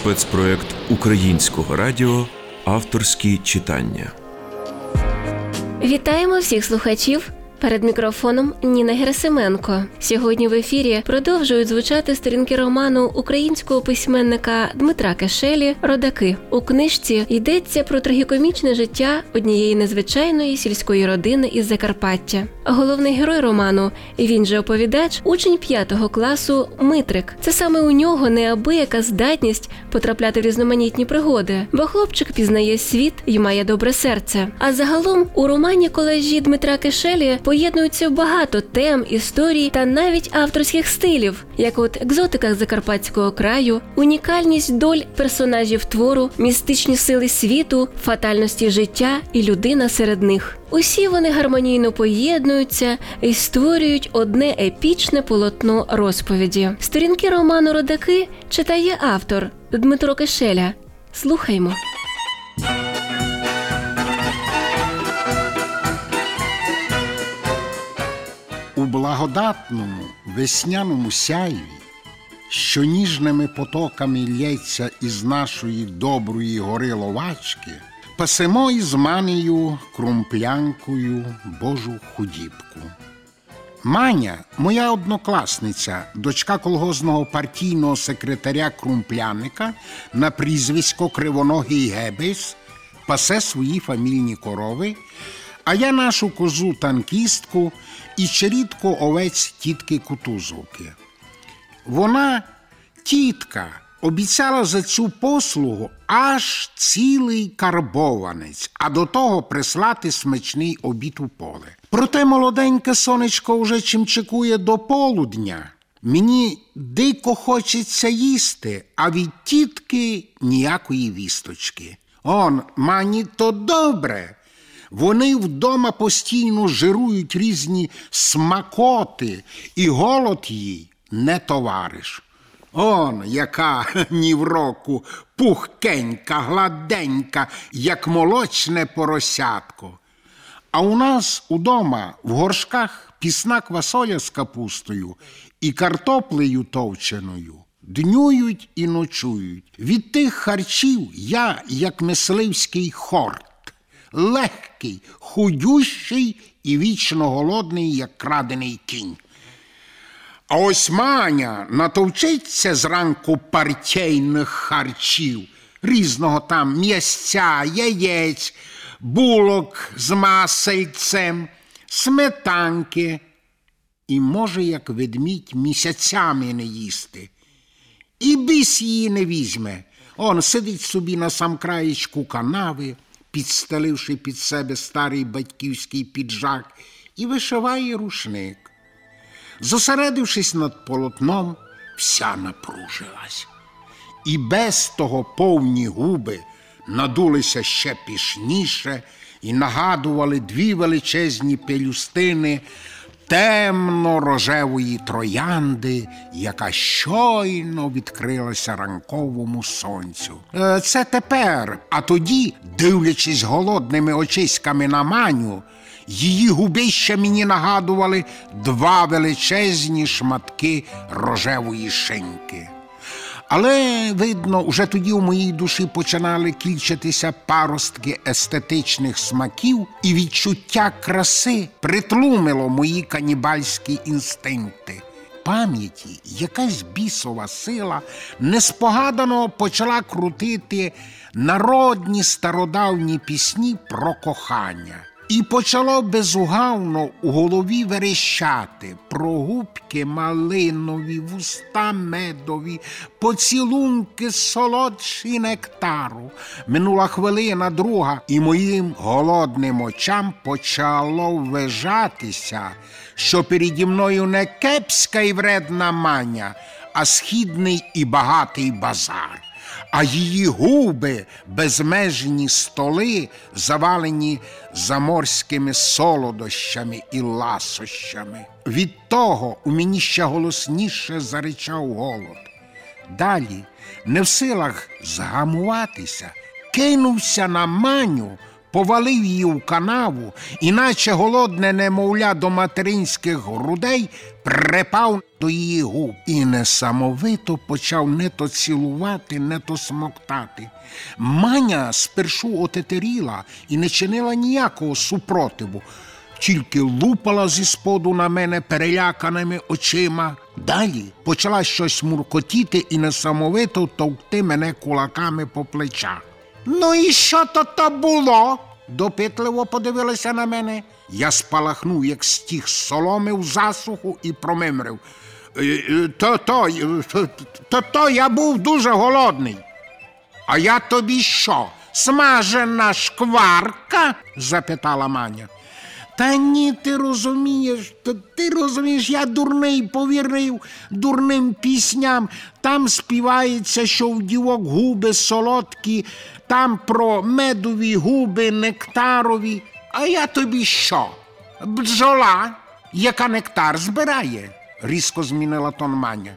спецпроект українського радіо Авторські читання. Вітаємо всіх слухачів. Перед мікрофоном Ніна Герасименко. Сьогодні в ефірі продовжують звучати сторінки роману українського письменника Дмитра Кешелі Родаки. У книжці йдеться про трагікомічне життя однієї незвичайної сільської родини із Закарпаття. Головний герой роману, він же оповідач, учень п'ятого класу Митрик. Це саме у нього неабияка здатність потрапляти в різноманітні пригоди, бо хлопчик пізнає світ і має добре серце. А загалом у романі колежі Дмитра Кешелі поєднуються багато тем, історій та навіть авторських стилів, як от екзотика закарпатського краю, унікальність доль персонажів твору, містичні сили світу, фатальності життя і людина серед них. Усі вони гармонійно поєднуються і створюють одне епічне полотно розповіді. Сторінки роману Родаки читає автор Дмитро Кишеля. Слухаймо. У благодатному весняному сяйві, що ніжними потоками лється із нашої доброї гори ловачки, пасемо із манею крумплянкою Божу худібку. Маня, моя однокласниця, дочка колгозного партійного секретаря Крумпляника на прізвисько Кривоногий Гебес, пасе свої фамільні корови, а я нашу козу танкістку і черідку овець тітки Кутузовки. Вона, тітка, обіцяла за цю послугу аж цілий карбованець, а до того прислати смачний обід у поле. Проте молоденьке сонечко вже чимчикує до полудня. Мені дико хочеться їсти, а від тітки ніякої вісточки. Он, мані, то добре. Вони вдома постійно жирують різні смакоти, і голод їй не товариш. Он, яка ні в року пухкенька, гладенька, як молочне поросятко. А у нас удома в горшках пісна квасоля з капустою і картоплею товченою. Днюють і ночують. Від тих харчів я, як мисливський хорт, легкий, худющий і вічно голодний, як крадений кінь. А ось маня натовчиться зранку партійних харчів, різного там м'ясця, яєць, булок з масельцем, сметанки. І може, як ведмідь, місяцями не їсти. І біс її не візьме. Он сидить собі на сам краєчку канави, підстеливши під себе старий батьківський піджак, і вишиває рушник. Зосередившись над полотном, вся напружилась. І без того повні губи надулися ще пішніше і нагадували дві величезні пелюстини темно-рожевої троянди, яка щойно відкрилася ранковому сонцю. Е, Це тепер, а тоді, дивлячись голодними очиськами на маню, її губища мені нагадували два величезні шматки рожевої шинки. Але, видно, уже тоді у моїй душі починали кільчатися паростки естетичних смаків, і відчуття краси притлумило мої канібальські інстинкти. Пам'яті якась бісова сила неспогадано почала крутити народні стародавні пісні про кохання. І почало безугавно у голові верещати про губки малинові, вуста медові, поцілунки солодші нектару. Минула хвилина друга, і моїм голодним очам почало ввижатися, що переді мною не кепська і вредна маня, а східний і багатий базар а її губи, безмежні столи, завалені заморськими солодощами і ласощами. Від того у мені ще голосніше заричав голод. Далі, не в силах згамуватися, кинувся на маню, повалив її в канаву, іначе голодне немовля до материнських грудей припав до її губ і несамовито почав не то цілувати, не то смоктати. Маня спершу отетеріла і не чинила ніякого супротиву, тільки лупала зі споду на мене переляканими очима. Далі почала щось муркотіти і несамовито товкти мене кулаками по плечах. Ну і що то то було? допитливо подивилася на мене. Я спалахнув, як стіг соломи в засуху і промимрив. «Е, е, е, то, то, то я був дуже голодний. А я тобі що? Смажена шкварка? запитала Маня. Та ні, ти розумієш, та ти розумієш, я дурний повірив дурним пісням. Там співається, що в дівок губи солодкі, там про медові губи, нектарові. А я тобі що? Бджола, яка нектар збирає, різко змінила тон Маня.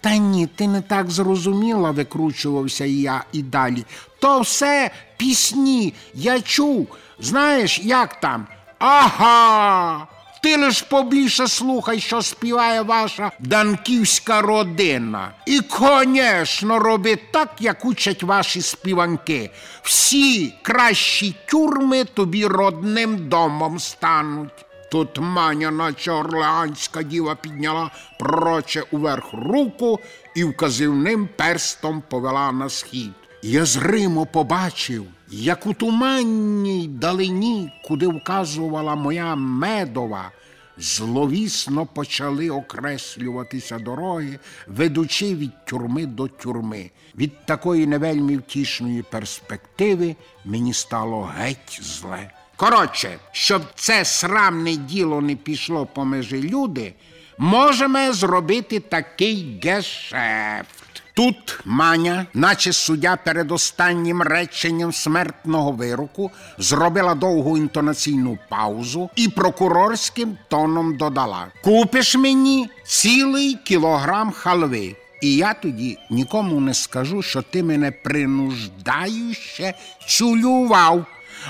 Та ні, ти не так зрозуміла, викручувався я і далі. То все пісні, я чув. Знаєш, як там? Ага. Ти лиш побільше слухай, що співає ваша данківська родина. І, конечно, роби так, як учать ваші співанки. Всі кращі тюрми тобі родним домом стануть. Тут маня, наче орлеанська діва, підняла пророче уверх руку і вказівним перстом повела на схід. Я зримо побачив, як у туманній далині, куди вказувала моя медова, зловісно почали окреслюватися дороги, ведучи від тюрми до тюрми. Від такої невельми втішної перспективи мені стало геть зле. Коротше, щоб це срамне діло не пішло по межі люди, можемо зробити такий гешефт. Тут Маня, наче суддя перед останнім реченням смертного вироку, зробила довгу інтонаційну паузу і прокурорським тоном додала: Купиш мені цілий кілограм халви. І я тоді нікому не скажу, що ти мене принуждающе чулював.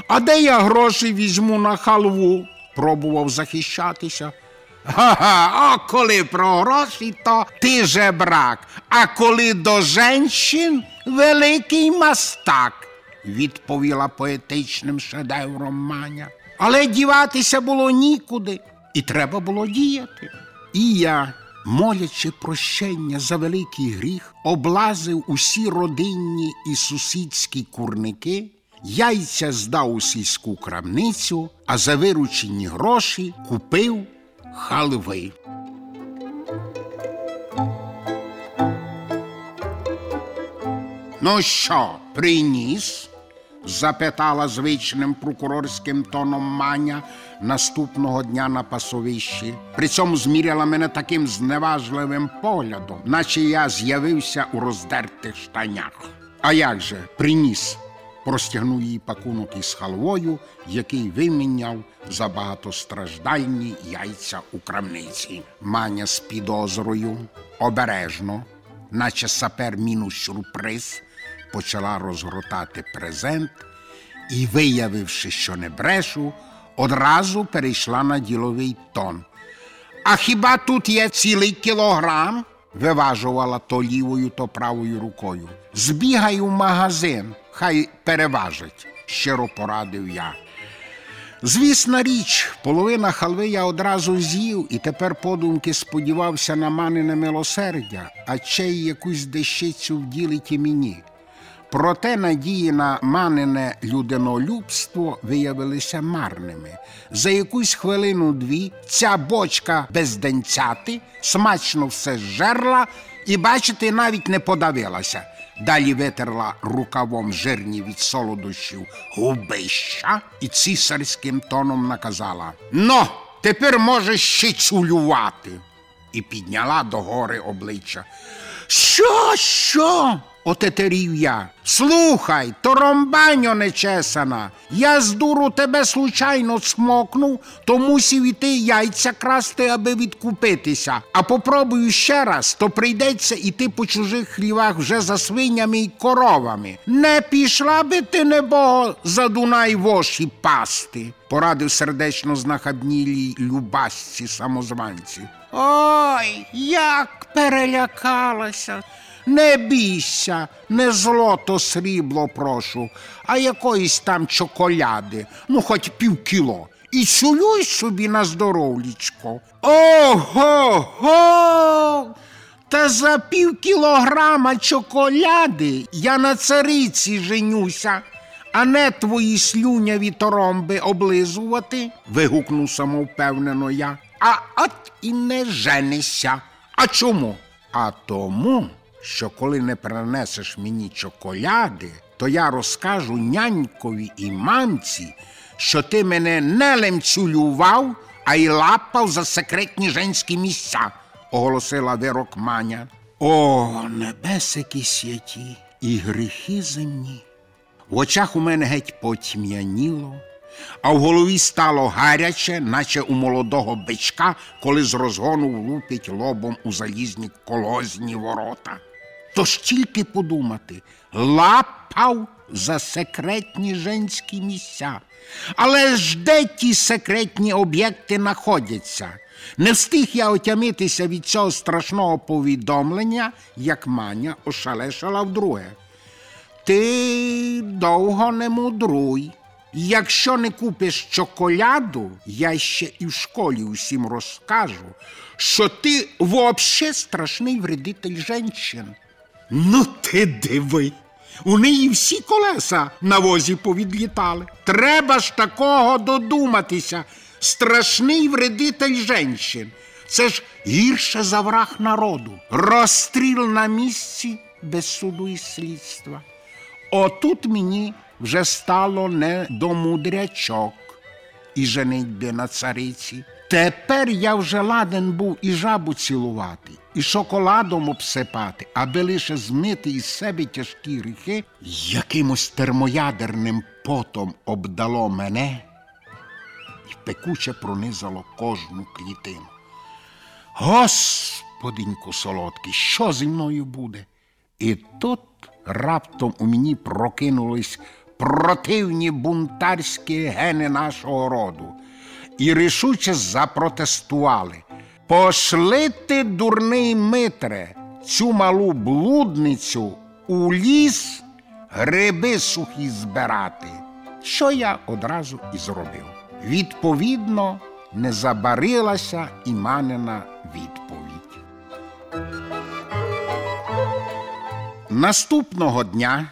А де я гроші візьму на халву? пробував захищатися. Ага, а коли про гроші, то ти же брак, а коли до женщин великий мастак, відповіла поетичним шедевром Маня. Але діватися було нікуди, і треба було діяти. І я, молячи прощення за великий гріх, облазив усі родинні і сусідські курники, яйця здав у сільську крамницю, а за виручені гроші купив халви. Ну що, приніс? запитала звичним прокурорським тоном Маня наступного дня на пасовищі. При цьому зміряла мене таким зневажливим поглядом, наче я з'явився у роздертих штанях. А як же, приніс? Простягнув їй пакунок із халвою, який виміняв за багатостраждальні яйця у крамниці. Маня з підозрою, обережно, наче сапер мінус сюрприз, почала розгортати презент і, виявивши, що не брешу, одразу перейшла на діловий тон. А хіба тут є цілий кілограм? Виважувала то лівою, то правою рукою. Збігай у магазин, хай переважить, щиро порадив я. Звісна річ, половина халви я одразу з'їв і тепер подумки сподівався на манине милосердя, а ще й якусь дещицю вділить і мені. Проте надії на манине людинолюбство виявилися марними. За якусь хвилину-дві ця бочка без денцяти смачно все зжерла і, бачите, навіть не подавилася. Далі витерла рукавом жирні від солодощів губища і цісарським тоном наказала: Ну, тепер можеш ще цюлювати. І підняла догори обличчя. Що, що? Отетерів я. Слухай, торомбаньо нечесана, я з дуру тебе случайно смокнув, то мусів іти яйця красти, аби відкупитися. А попробую ще раз, то прийдеться іти по чужих хлівах вже за свинями й коровами. Не пішла би ти, небого, за Дунай воші пасти, порадив сердечно знахабнілій любасці самозванці. Ой, як перелякалася. Не бійся, не злото срібло прошу, а якоїсь там чоколяди, ну хоч півкіло. І цілюй собі на здоровлічко. Ого го! Та за пів кілограма чоколяди я на цариці женюся, а не твої слюняві торомби облизувати, вигукнув самовпевнено я. А от і не женися. А чому? А тому, що коли не принесеш мені чоколяди, то я розкажу нянькові і мамці, що ти мене не лемцюлював, а й лапав за секретні женські місця, оголосила вирок маня. О, небесики святі і гріхи земні. В очах у мене геть потьмяніло, а в голові стало гаряче, наче у молодого бичка, коли з розгону влупить лобом у залізні колозні ворота. Тож тільки подумати, лапав за секретні женські місця. Але ж де ті секретні об'єкти знаходяться? Не встиг я отямитися від цього страшного повідомлення, як маня ошалешала вдруге. Ти довго не мудруй. Якщо не купиш чоколяду, я ще і в школі усім розкажу, що ти вообще страшний вредитель женщин. Ну ти диви. У неї всі колеса на возі повідлітали. Треба ж такого додуматися. Страшний вредитель женщин. Це ж гірше за враг народу. Розстріл на місці без суду і слідства. Отут мені вже стало не до мудрячок і женитьби на цариці. Тепер я вже ладен був і жабу цілувати, і шоколадом обсипати, аби лише змити із себе тяжкі гріхи, якимось термоядерним потом обдало мене і пекуче пронизало кожну клітину. Господиньку солодкий, що зі мною буде? І тут раптом у мені прокинулись противні бунтарські гени нашого роду і рішуче запротестували. Пошли ти, дурний Митре, цю малу блудницю у ліс гриби сухі збирати. Що я одразу і зробив. Відповідно, не забарилася і манина відповідь. Наступного дня,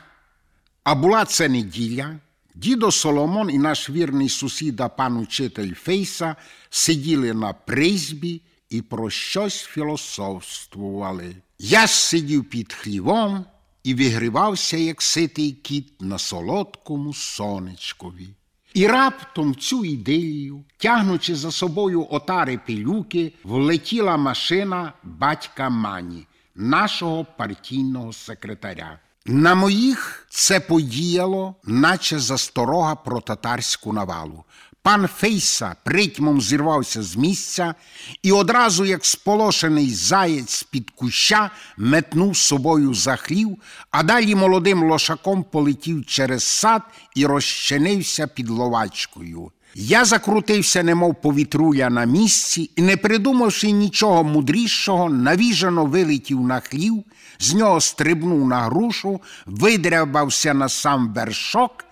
а була це неділя, дідо Соломон і наш вірний сусіда, пан учитель Фейса, сиділи на призбі і про щось філософствували. Я сидів під хлівом і вигрівався, як ситий кіт на солодкому сонечкові. І раптом цю ідею, тягнучи за собою отари пилюки, влетіла машина батька Мані, нашого партійного секретаря. На моїх це подіяло, наче засторога про татарську навалу. Пан Фейса притьмом зірвався з місця і одразу, як сполошений заєць з-під куща, метнув собою за хлів, а далі молодим лошаком полетів через сад і розчинився під ловачкою. Я закрутився, немов повітруля на місці, і, не придумавши нічого мудрішого, навіжено вилетів на хлів, з нього стрибнув на грушу, видрябався на сам вершок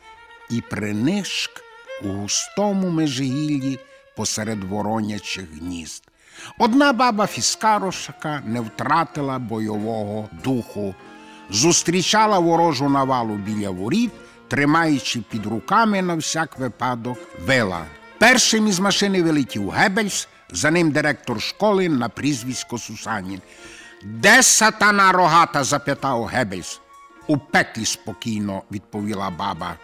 і принишк у густому межигіллі посеред воронячих гнізд. Одна баба Фіскарошака не втратила бойового духу, зустрічала ворожу навалу біля воріт, тримаючи під руками на всяк випадок вила. Першим із машини вилетів Гебельс, за ним директор школи на прізвисько Сусанін. Де сатана рогата? запитав Гебельс. У пеклі спокійно відповіла баба.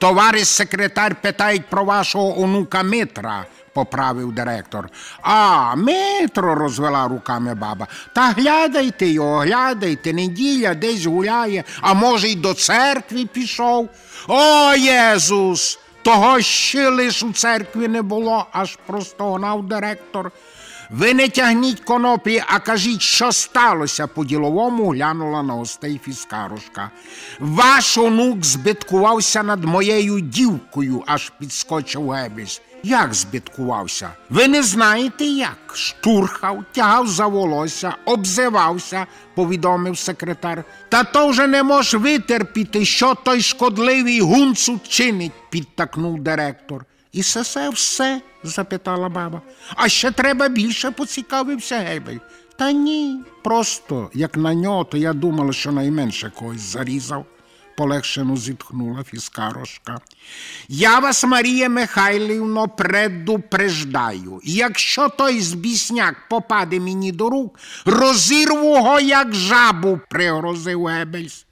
Товариш секретар питають про вашого онука Митра, поправив директор. А, метро, розвела руками баба. Та глядайте його, глядайте, неділя десь гуляє, а може, й до церкви пішов. О, Єзус! Того ще лиш у церкві не було, аж простогнав директор. Ви не тягніть коноплі, а кажіть, що сталося. По-діловому глянула на гостей фіскарушка. Ваш онук збиткувався над моєю дівкою, аж підскочив Гебіс. Як збиткувався? Ви не знаєте як? Штурхав, тягав за волосся, обзивався, повідомив секретар. Та то вже не мож витерпіти, що той шкодливий гунцут чинить, підтакнув директор. І все все? запитала баба. А ще треба більше поцікавився Гебель. Та ні, просто як на нього, то я думала, що найменше когось зарізав. Полегшено зітхнула фіскарошка. Я вас, Марія Михайлівно, предупреждаю. Якщо той збісняк попаде мені до рук, розірву го, як жабу, пригрозив Гебельс.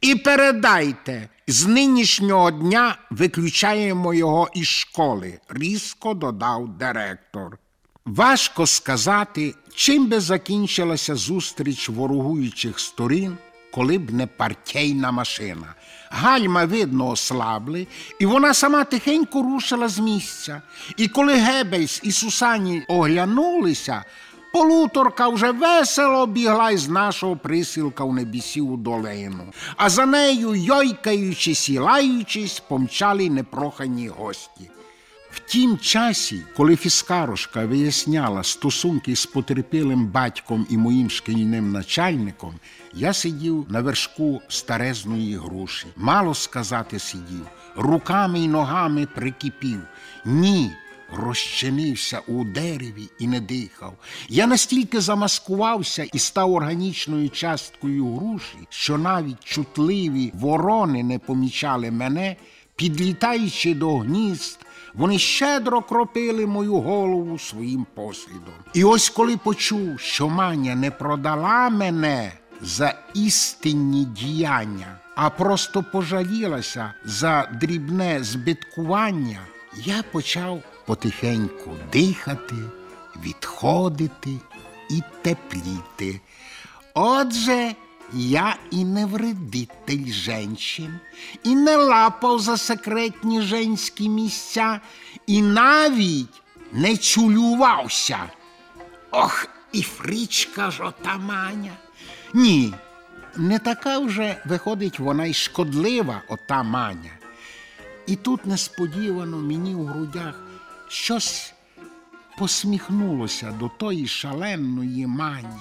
І передайте, з нинішнього дня виключаємо його із школи, різко додав директор. Важко сказати, чим би закінчилася зустріч ворогуючих сторін, коли б не партійна машина. Гальма, видно, ослабли, і вона сама тихенько рушила з місця. І коли Гебельс і Сусані оглянулися, Полуторка вже весело бігла із нашого присілка в небісіву долину, а за нею, йойкаючись і лаючись, помчали непрохані гості. В тім часі, коли фіскарушка виясняла стосунки з потерпілим батьком і моїм шкільним начальником, я сидів на вершку старезної груші. Мало сказати сидів, руками й ногами прикипів. Ні, розчинився у дереві і не дихав. Я настільки замаскувався і став органічною часткою груші, що навіть чутливі ворони не помічали мене, підлітаючи до гнізд. Вони щедро кропили мою голову своїм послідом. І ось коли почув, що маня не продала мене за істинні діяння, а просто пожалілася за дрібне збиткування, я почав потихеньку дихати, відходити і тепліти. Отже, я і не вредитель женщин, і не лапав за секретні женські місця, і навіть не чулювався. Ох, і фрічка ж ота маня. Ні, не така вже виходить вона й шкодлива, ота маня. І тут несподівано мені у грудях щось посміхнулося до тої шаленої мані,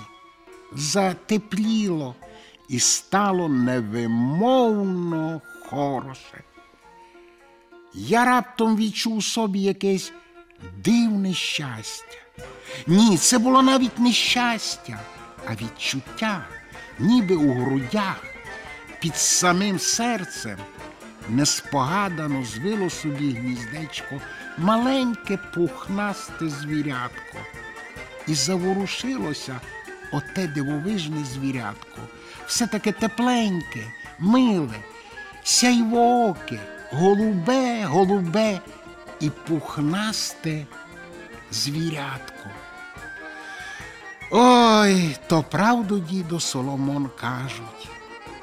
затепліло і стало невимовно хороше. Я раптом відчув у собі якесь дивне щастя. Ні, це було навіть не щастя, а відчуття, ніби у грудях, під самим серцем неспогадано звило собі гніздечко маленьке пухнасте звірятко. І заворушилося оте дивовижне звірятко, все таке тепленьке, миле, сяйвооке, голубе, голубе і пухнасте звірятко. Ой, то правду, дідо Соломон кажуть.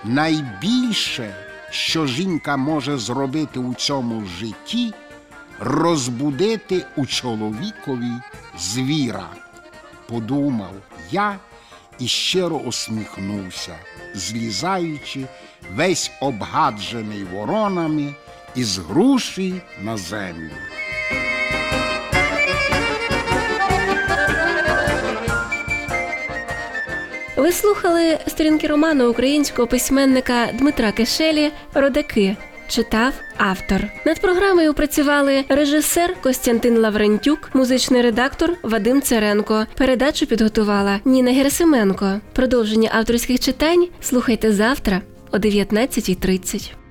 Найбільше, що жінка може зробити у цьому житті, розбудити у чоловікові звіра. Подумав я і щиро усміхнувся, злізаючи весь обгаджений воронами із груші на землю. Ви слухали сторінки роману українського письменника Дмитра Кишелі Родаки. Читав автор. Над програмою працювали режисер Костянтин Лаврентюк, музичний редактор Вадим Церенко. Передачу підготувала Ніна Герасименко. Продовження авторських читань слухайте завтра о 19.30.